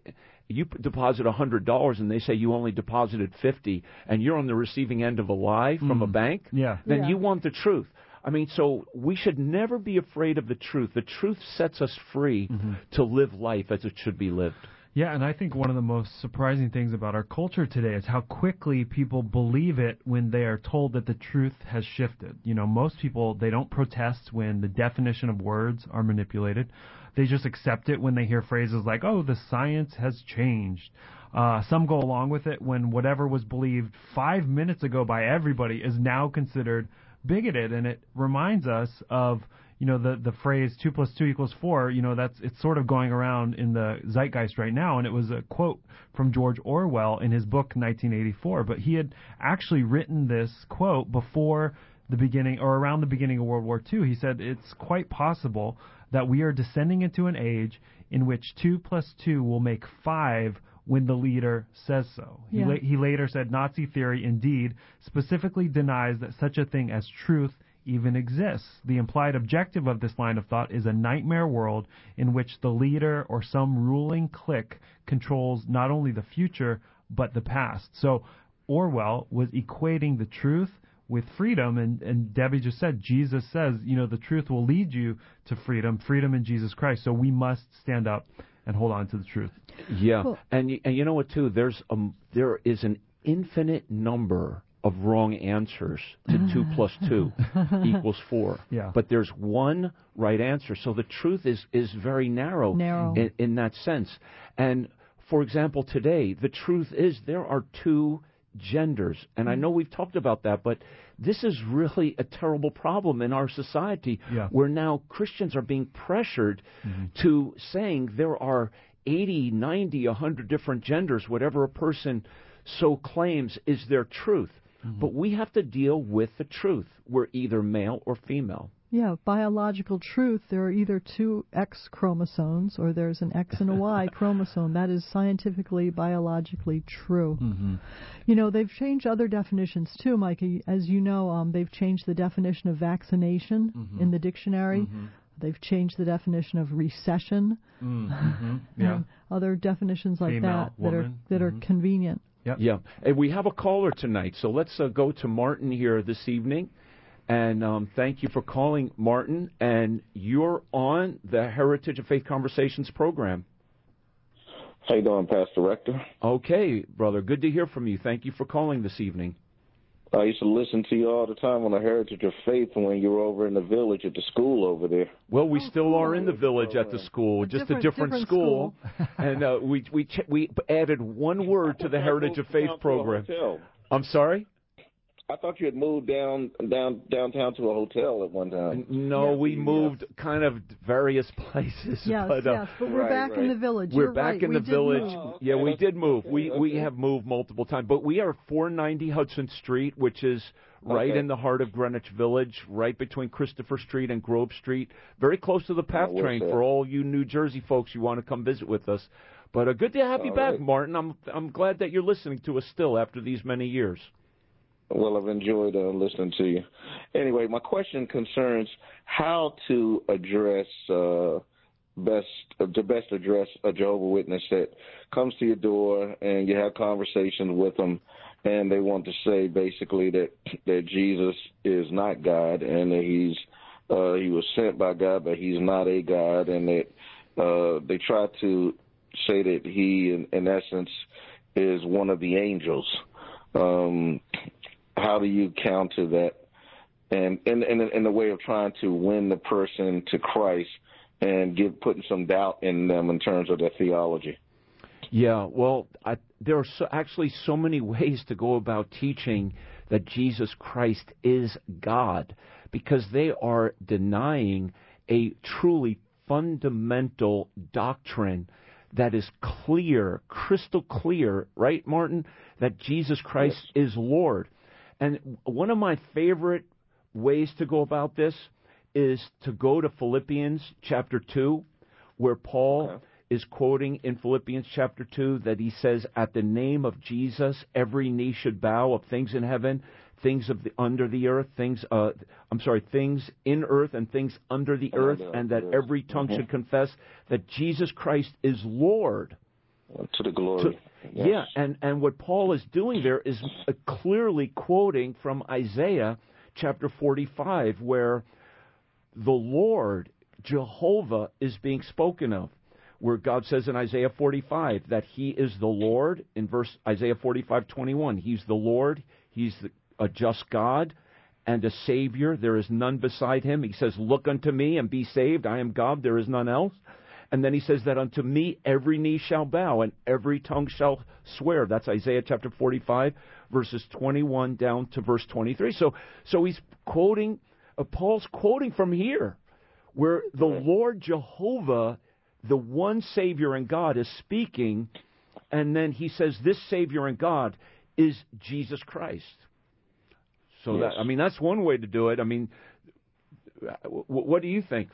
you deposit a hundred dollars, and they say you only deposited fifty, and you're on the receiving end of a lie from a mm. bank,
Yeah.
then
Yeah.
you want the truth. I mean, so we should never be afraid of the truth. The truth sets us free to live life as it should be lived.
Yeah, and I think one of the most surprising things about our culture today is how quickly people believe it when they are told that the truth has shifted. You know, most people they don't protest when the definition of words are manipulated. They just accept it when they hear phrases like, "Oh, the science has changed." Uh, some go along with it when whatever was believed five minutes ago by everybody is now considered bigoted, and it reminds us of you know the the phrase two plus two equals four. You know that's it's sort of going around in the zeitgeist right now, and it was a quote from George Orwell in his book 1984. But he had actually written this quote before the beginning or around the beginning of World War II. He said it's quite possible that we are descending into an age in which two plus two will make five when the leader says so. He, la- he later said Nazi theory indeed specifically denies that such a thing as truth even exists. The implied objective of this line of thought is a nightmare world in which the leader or some ruling clique controls not only the future but the past. So Orwell was equating the truth with freedom and, and Debbie just said Jesus says, you know, the truth will lead you to freedom, freedom in Jesus Christ. So we must stand up and hold on to the truth.
Yeah,
Cool.
and y- and you know what too? There's um there is an infinite number of wrong answers to two plus two equals four.
Yeah.
But there's one right answer. So the truth is is very narrow,
Narrow.
In, in that sense. And for example, today the truth is there are two genders, and I mm. know we've talked about that, but this is really a terrible problem in our society
Yeah.
where now Christians are being pressured mm-hmm. to saying there are 80, 90, 100 different genders, whatever a person so claims is their truth. Mm-hmm. But we have to deal with the truth. We're either male or female.
Yeah, biological truth. There are either two X chromosomes or there's an X and a Y chromosome. That is scientifically, biologically true.
Mm-hmm.
You know, they've changed other definitions too, Mikey. As you know, um, they've changed the definition of vaccination
Mm-hmm.
in the dictionary. They've changed the definition of recession.
Mm-hmm. Yeah.
and other definitions like
Female,
that that are that are
Mhm.
convenient.
Yeah, and we have a caller tonight, so let's uh, go to Martin here this evening. And um, thank you for calling, Martin. And you're on the Heritage of Faith Conversations program.
How you doing, Pastor Rector?
Okay, brother, good to hear from you. Thank you for calling this evening.
I used to listen to you all the time on the Heritage of Faith when you were over in the village at the school over there.
Well, we
Oh,
still
cool.
are in the village at the school,
A
just
different-
a different,
different
school, and uh, we we ch- we added one word to the Heritage of Faith
Down to a
program. I'm sorry.
I thought you had moved down down downtown to a hotel at one time.
No,
Yes.
we moved kind of various places.
Yes,
but, uh,
yes, but we're
right,
back in the village.
We're
You're
back
right,
in
we
the village.
move.
Oh, okay,
yeah, we did move.
okay,
We we have moved multiple times, but we are 490 Hudson Street, which is right
Okay.
in the heart of Greenwich Village, right between Christopher Street and Grove Street, very close to the PATH
where's
train for all you New Jersey folks you want to come visit with us. But uh, good to have you
All
back,
right.
Martin. I'm I'm glad that you're listening to us still after these many years.
Well, I've enjoyed uh, listening to you. Anyway, my question concerns how to address uh, best uh, to best address a Jehovah Witness that comes to your door and you have conversations with them, and they want to say basically that that Jesus is not God and that he's uh, he was sent by God, but he's not a God, and that uh, they try to say that he, in, in essence, is one of the angels. Um, how do you counter that? And in, in in the way of trying to win the person to Christ and give putting some doubt in them in terms of their theology.
Yeah, well, I, there are so, actually so many ways to go about teaching that Jesus Christ is God because they are denying a truly fundamental doctrine that is clear, crystal clear, right, Martin? That Jesus Christ is Lord. And one of my favorite ways to go about this is to go to Philippians chapter 2, where Paul
Okay.
is quoting in Philippians chapter 2 that he says, At the name of Jesus, every knee should bow of things in heaven, things of the, under the earth, things, uh, I'm sorry, things in earth and things under the earth, and that every tongue
Mhm.
should confess that Jesus Christ is Lord.
To the glory. Yes.
Yeah, and, and what Paul is doing there is uh, clearly quoting from Isaiah chapter 45, where the Lord, Jehovah, is being spoken of. Where God says in Isaiah 45 that He is the Lord, in verse Isaiah 45, 21, He's the Lord, He's the, a just God and a Savior. There is none beside Him. He says, Look unto me and be saved. I am God, there is none else. And then he says that unto me every knee shall bow and every tongue shall swear. That's Isaiah chapter 45, verses 21 down to verse 23. So, so he's quoting, uh, Paul's quoting from here, where the Lord Jehovah, the one Savior and God, is speaking, and then he says this Savior and God is Jesus Christ. So
Yes.
that I mean that's one way to do it. I mean, what do you think,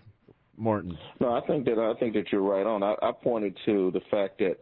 Martin?
No, I think that I think that you're right on. I, I pointed to the fact that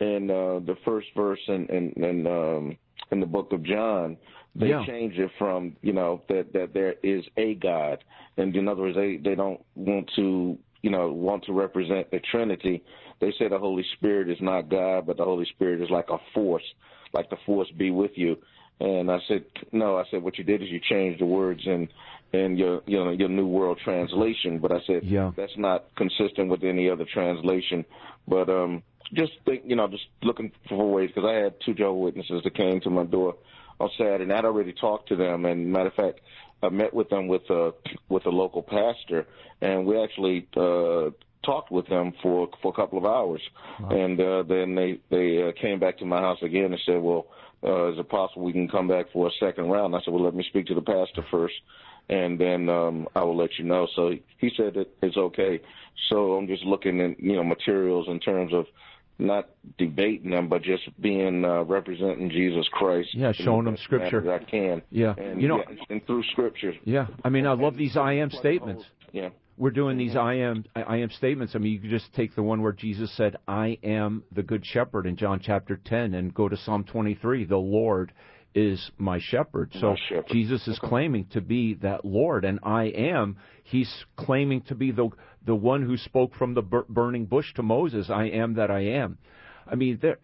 in uh, the first verse in in, in, um, in the book of John. They
Yeah.
change it from you know that that there is a God, and in other words, they they don't want to you know want to represent the Trinity. They say the Holy Spirit is not God, but the Holy Spirit is like a force, like the force be with you. And I said, no. I said, what you did is you changed the words in in your you know your New World Translation. But I said,
Yeah.
that's not consistent with any other translation. But um, just think, you know, just looking for ways because I had two Jehovah Witnesses that came to my door on Saturday, and I'd already talked to them. And matter of fact, I met with them with a with a local pastor, and we actually uh, talked with them for for a couple of hours. And uh, then they they uh, came back to my house again and said, well. Uh, is it possible we can come back for a second round? I said, well, let me speak to the pastor first, and then um, I will let you know. So he said that it's okay. So I'm just looking at you know materials in terms of not debating them, but just being uh, representing Jesus Christ.
Yeah, showing them Scripture.
I can.
Yeah.
and,
You know-
yeah, and through Scripture.
Yeah, I mean, I love these I am statements.
Yeah.
We're doing these I am I am statements. I mean, you just take the one where Jesus said, "I am the good shepherd" in John chapter 10 and go to Psalm 23, "The Lord is my shepherd." So
My shepherd.
Jesus is claiming to be that Lord and I am he's claiming to be the the one who spoke from the burning bush to Moses, "I am that I am." I mean, there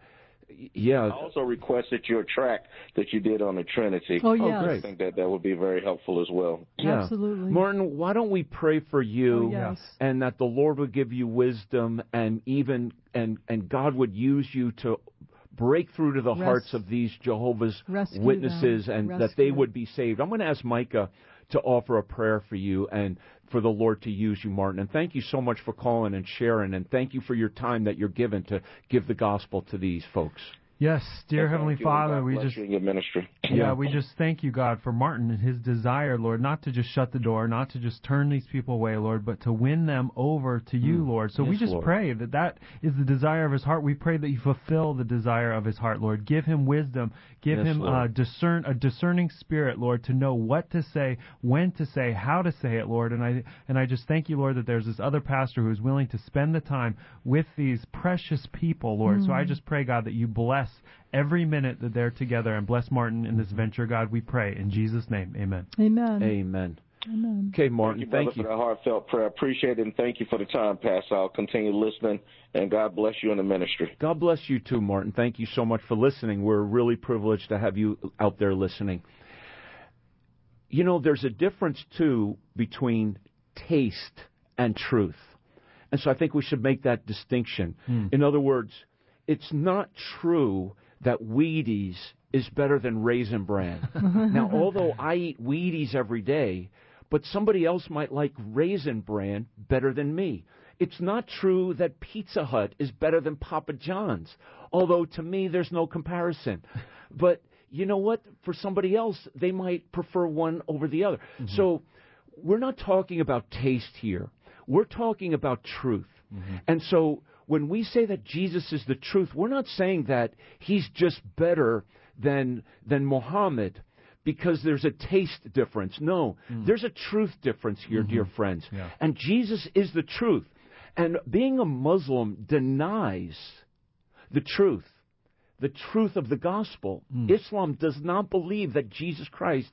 yeah,
I also requested your track that you did on the Trinity.
Oh,
Oh,
yes.
great.
I think that that would be very helpful as well.
Yeah.
Absolutely.
Martin, why don't we pray for you
Oh, yes.
and that the Lord would give you wisdom and even and and God would use you to break through to the
Res-
hearts of these Jehovah's Witnesses
them.
and that they would be saved. I'm going to ask Micah to offer a prayer for you and for the Lord to use you, Martin. And thank you so much for calling and sharing and thank you for your time that you're given to give the gospel to these folks.
Yes, dear
Thank
Heavenly
you,
Father,
God
we just
you ministry.
Yeah, we just thank you, God, for Martin and his desire, Lord, not to just shut the door, not to just turn these people away, Lord, but to win them over to you, Lord. So we just
Lord.
pray that that is the desire of his heart. We pray that you fulfill the desire of his heart, Lord. Give him wisdom. Give
Yes,
him uh,
Lord.
discern a discerning spirit, Lord, to know what to say, when to say, how to say it, Lord. And I and I just thank you, Lord, that there's this other pastor who is willing to spend the time with these precious people, Lord. So I just pray, God, that you bless every minute that they're together and bless Martin in this venture, God. We pray in Jesus' name, Amen.
Amen.
Amen.
Amen.
Okay,
Thank
Martin,
you, brother,
thank you.
for that heartfelt prayer. Appreciate it, and thank you for the time, Pastor. I'll continue listening, and God bless you in the ministry.
God bless you too, Martin. Thank you so much for listening. We're really privileged to have you out there listening. You know, there's a difference too between taste and truth. And so I think we should make that distinction. Hmm. In other words, it's not true that Wheaties is better than Raisin Bran. now, although I eat Wheaties every day, but somebody else might like Raisin Bran better than me. It's not true that Pizza Hut is better than Papa John's, although to me there's no comparison. But you know what? For somebody else, they might prefer one over the other. Mm-hmm. So we're not talking about taste here. We're talking about truth. Mm-hmm. And so when we say that Jesus is the truth, we're not saying that he's just better than than Muhammad because there's a taste difference. No, mm. there's a truth difference here, dear mm-hmm. friends.
Yeah.
And Jesus is the truth. And being a Muslim denies the truth, the truth of the gospel. Mm. Islam does not believe that Jesus Christ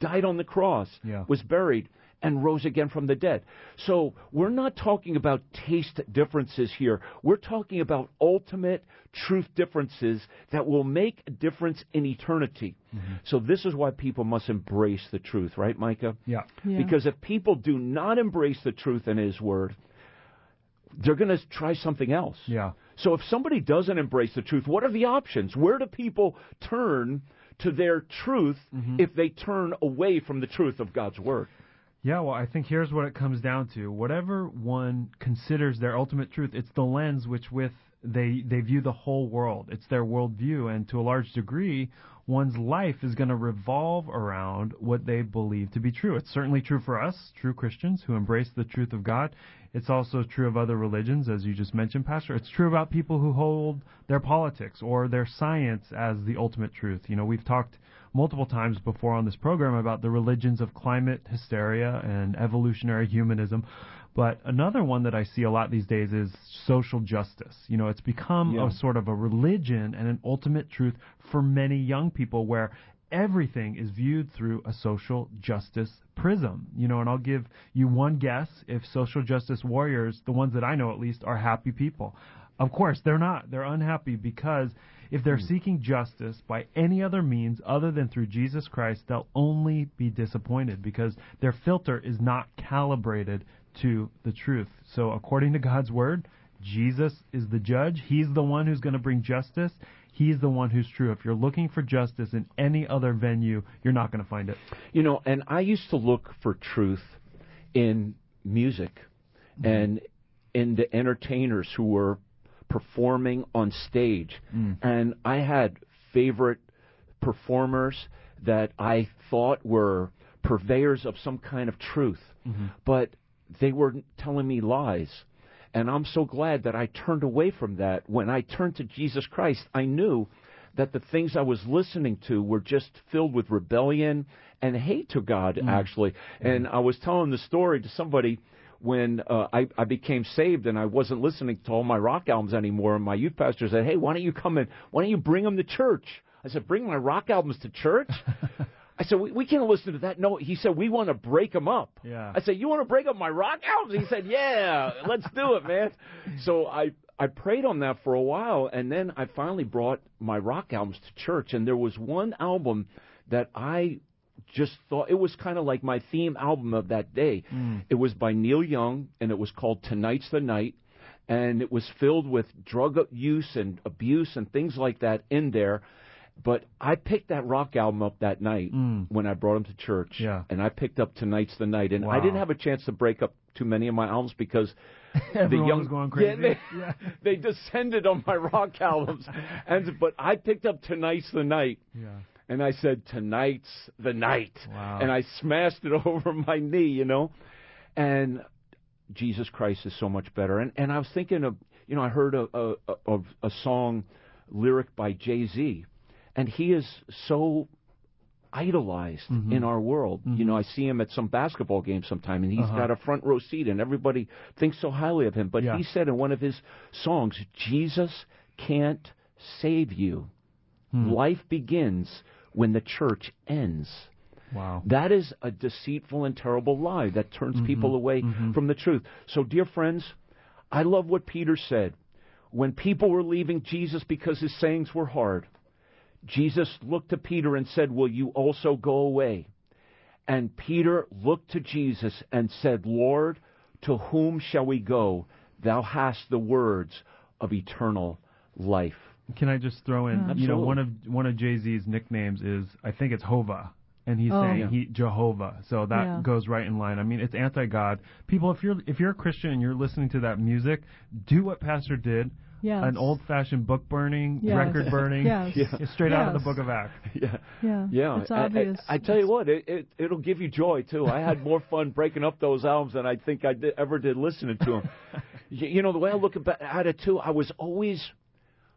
died on the cross,
Yeah.
was buried, and rose again from the dead. So we're not talking about taste differences here. We're talking about ultimate truth differences that will make a difference in eternity. Mm-hmm. So this is why people must embrace the truth, right, Micah?
Yeah.
Yeah.
Because if people do not embrace the truth in His Word, they're going to try something else.
Yeah.
So if somebody doesn't embrace the truth, what are the options? Where do people turn to their truth mm-hmm. if they turn away from the truth of God's Word?
Yeah, well, I think here's what it comes down to. Whatever one considers their ultimate truth, it's the lens which with they they view the whole world. It's their worldview, and to a large degree, one's life is going to revolve around what they believe to be true. It's certainly true for us, true Christians who embrace the truth of God. It's also true of other religions, as you just mentioned, Pastor. It's true about people who hold their politics or their science as the ultimate truth. You know, we've talked multiple times before on this program about the religions of climate hysteria and evolutionary humanism. But another one that I see a lot these days is social justice. You know, it's become
Yeah.
a sort of a religion and an ultimate truth for many young people where everything is viewed through a social justice prism. You know, and I'll give you one guess if social justice warriors, the ones that I know at least, are happy people. Of course, they're not. They're unhappy because if they're hmm. seeking justice by any other means other than through Jesus Christ, they'll only be disappointed because their filter is not calibrated to the truth. So, according to God's word, Jesus is the judge. He's the one who's going to bring justice. He's the one who's true. If you're looking for justice in any other venue, you're not going to find it.
You know, and I used to look for truth in music mm-hmm. and in the entertainers who were performing on stage. Hmm. And I had favorite performers that I thought were purveyors of some kind of truth, mm-hmm. but they were telling me lies. And I'm so glad that I turned away from that. When I turned to Jesus Christ, I knew that the things I was listening to were just filled with rebellion and hate to God, mm. actually. And mm. I was telling the story to somebody when uh, I, I became saved and I wasn't listening to all my rock albums anymore. And my youth pastor said, "Hey, why don't you come in? Why don't you bring them to church?" I said, "Bring my rock albums to church." I said, we, we can't listen to that. No, he said, we want to break them up.
Yeah.
I said, you want to break up my rock albums? He said, yeah, let's do it, man. So I, I prayed on that for a while, and then I finally brought my rock albums to church, and there was one album that I just thought it was kind of like my theme album of that day. It was by Neil Young, and it was called Tonight's the Night, and it was filled with drug use and abuse and things like that in there. But I picked that rock album up that night when I brought him to church,
Yeah.
and I picked up Tonight's the Night, and I didn't have a chance to break up too many of my albums because the young
going
Yeah,
crazy.
they,
Yeah.
they descended on my rock albums, and but I picked up Tonight's the Night,
Yeah.
And I said tonight's the night,
Wow.
and I smashed it over my knee, you know, and Jesus Christ is so much better. And and I was thinking of, you know, I heard a a, a, a song lyric by Jay Z, and he is so idolized in our world. You know, I see him at some basketball game sometime, and he's
Uh-huh.
got a front row seat, and everybody thinks so highly of him. But
Yeah.
he said in one of his songs, Jesus can't save you. Hmm. Life begins when the church ends.
Wow.
That is a deceitful and terrible lie that turns mm-hmm. people away mm-hmm. from the truth. So, dear friends, I love what Peter said. When people were leaving Jesus because his sayings were hard, Jesus looked to Peter and said, Will you also go away? And Peter looked to Jesus and said, Lord, to whom shall we go? Thou hast the words of eternal life.
Can I just throw in?
Yeah.
You know, one of one of Jay Z's nicknames is I think it's Hova, and he's
Oh.
saying
Yeah.
he Jehovah. So that
Yeah.
goes right in line. I mean, it's anti-God. People, if you're if you're a Christian and you're listening to that music, do what Pastor did.
Yes.
An old-fashioned book burning,
Yes.
record burning.
Yes.
Yeah.
It's straight out of the Book of Acts.
Yeah.
Yeah.
Yeah,
It's
I- I-
obvious.
I, tell you what, it, it it'll give you joy too. I had more fun breaking up those albums than I think I did, ever did listening to them. you, you know, the way I look ab- at it too, I was always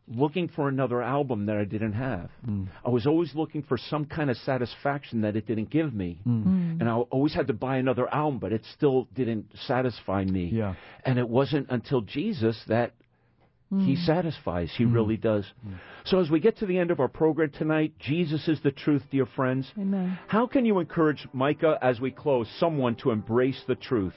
looking for another album that I didn't have.
Mm.
I was always looking for some kind of satisfaction that it didn't give me,
Mm.
and I always had to buy another album, but it still didn't satisfy me.
Yeah.
And it wasn't until Jesus that he satisfies. He really does. So as we get to the end of our program tonight, Jesus is the truth, dear friends.
Amen.
How can you encourage Micah as we close someone to embrace the truth?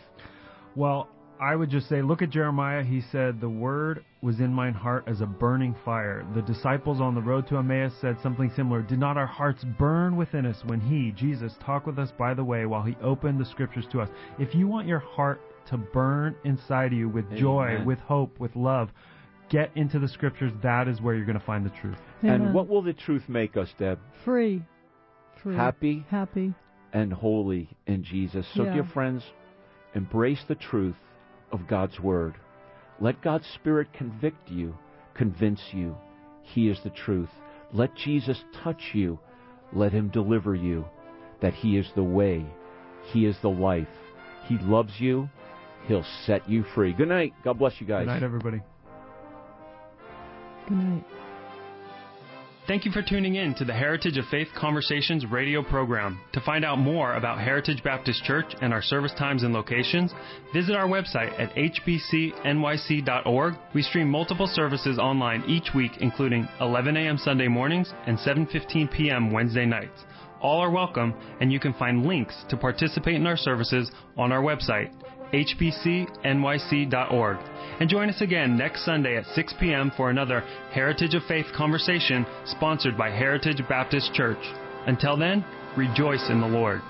Well, I would just say, look at Jeremiah. He said, The word was in mine heart as a burning fire. The disciples on the road to Emmaus said something similar. Did not our hearts burn within us when he, Jesus, talked with us by the way while he opened the scriptures to us? If you want your heart to burn inside of you with joy,
Amen.
with hope, with love, get into the scriptures. That is where you're going to find the truth.
And what will the truth make us, Deb?
Free. Free.
Happy
Happy.
and holy in Jesus. So,
Yeah.
dear friends, embrace the truth of God's Word. Let God's Spirit convict you, convince you. He is the truth. Let Jesus touch you. Let Him deliver you. That He is the way. He is the life. He loves you. He'll set you free. Good night. God bless you guys.
Good night, everybody.
Good night.
Thank you for tuning in to the Heritage of Faith Conversations radio program. To find out more about Heritage Baptist Church and our service times and locations, visit our website at hbcnyc.org. We stream multiple services online each week, including 11 a.m. Sunday mornings and 7:15 p.m. Wednesday nights. All are welcome, and you can find links to participate in our services on our website, hbcnyc.org. And join us again next Sunday at 6 p.m. for another Heritage of Faith conversation sponsored by Heritage Baptist Church. Until then, rejoice in the Lord.